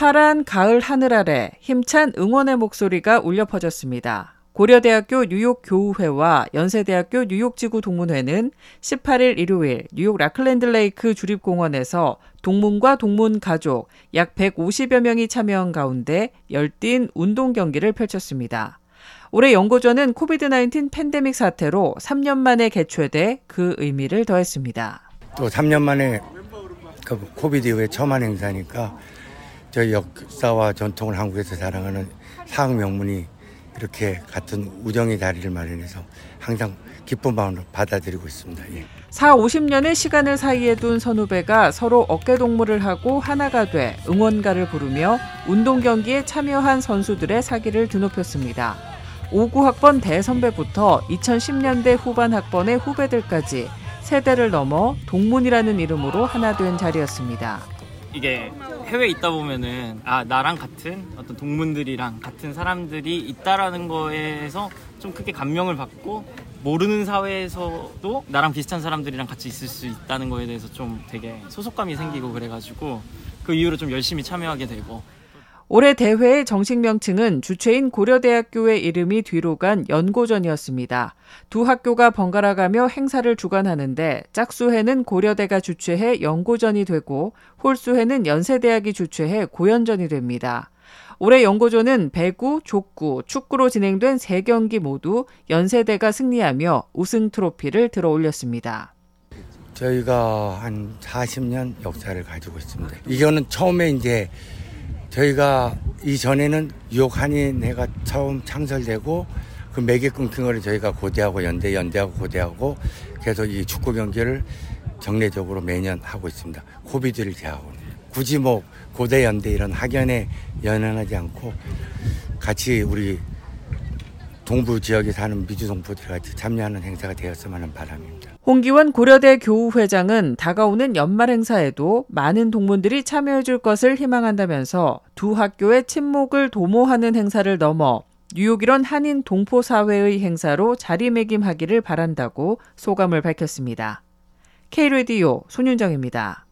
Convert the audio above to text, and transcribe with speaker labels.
Speaker 1: 파란 가을 하늘 아래 힘찬 응원의 목소리가 울려 퍼졌습니다. 고려대학교 뉴욕 교우회와 연세대학교 뉴욕지구 동문회는 18일 일요일 뉴욕 라클랜드 레이크 주립공원에서 동문과 동문 가족 약 150여 명이 참여한 가운데 열띤 운동 경기를 펼쳤습니다. 올해 연고전은 코비드-19 팬데믹 사태로 3년 만에 개최돼 그 의미를 더했습니다.
Speaker 2: 또 3년 만에 그 코비드 이후에 처음 한 행사니까 저희 역사와 전통을 한국에서 자랑하는 사학 명문이 이렇게 같은 우정의 자리를 마련해서 항상 기쁜 마음으로 받아들이고 있습니다. 예.
Speaker 1: 4, 50년의 시간을 사이에 둔 선후배가 서로 어깨동무를 하고 하나가 돼 응원가를 부르며 운동 경기에 참여한 선수들의 사기를 드높였습니다. 59학번 대선배부터 2010년대 후반 학번의 후배들까지 세대를 넘어 동문이라는 이름으로 하나 된 자리였습니다.
Speaker 3: 이게 해외에 있다 보면은 아 나랑 같은 어떤 동문들이랑 같은 사람들이 있다라는 거에서 좀 크게 감명을 받고 모르는 사회에서도 나랑 비슷한 사람들이랑 같이 있을 수 있다는 거에 대해서 좀 되게 소속감이 생기고 그래가지고 그 이후로 좀 열심히 참여하게 되고
Speaker 1: 올해 대회의 정식 명칭은 주최인 고려대학교의 이름이 뒤로 간 연고전이었습니다. 두 학교가 번갈아가며 행사를 주관하는데 짝수회는 고려대가 주최해 연고전이 되고 홀수회는 연세대학이 주최해 고연전이 됩니다. 올해 연고전은 배구, 족구, 축구로 진행된 세 경기 모두 연세대가 승리하며 우승 트로피를 들어 올렸습니다.
Speaker 2: 저희가 한 40년 역사를 가지고 있습니다. 이거는 처음에 이제 저희가 이전에는 유혹 한인회가 처음 창설되고 그 매개 끊긴 거를 저희가 고대하고 연대, 연대하고 고대하고 계속 이 축구 경기를 정례적으로 매년 하고 있습니다. 코비드를 제하고 굳이 뭐 고대 연대 이런 학연에 연연하지 않고 같이 우리 동부 지역에 사는 미주 동포들 같이 참여하는 행사가 되었으면 하는 바람입니다.
Speaker 1: 홍기원 고려대 교우회장은 다가오는 연말 행사에도 많은 동문들이 참여해 줄 것을 희망한다면서 두 학교의 친목을 도모하는 행사를 넘어 뉴욕 이런 한인 동포 사회의 행사로 자리매김하기를 바란다고 소감을 밝혔습니다. K레디오 손윤정입니다.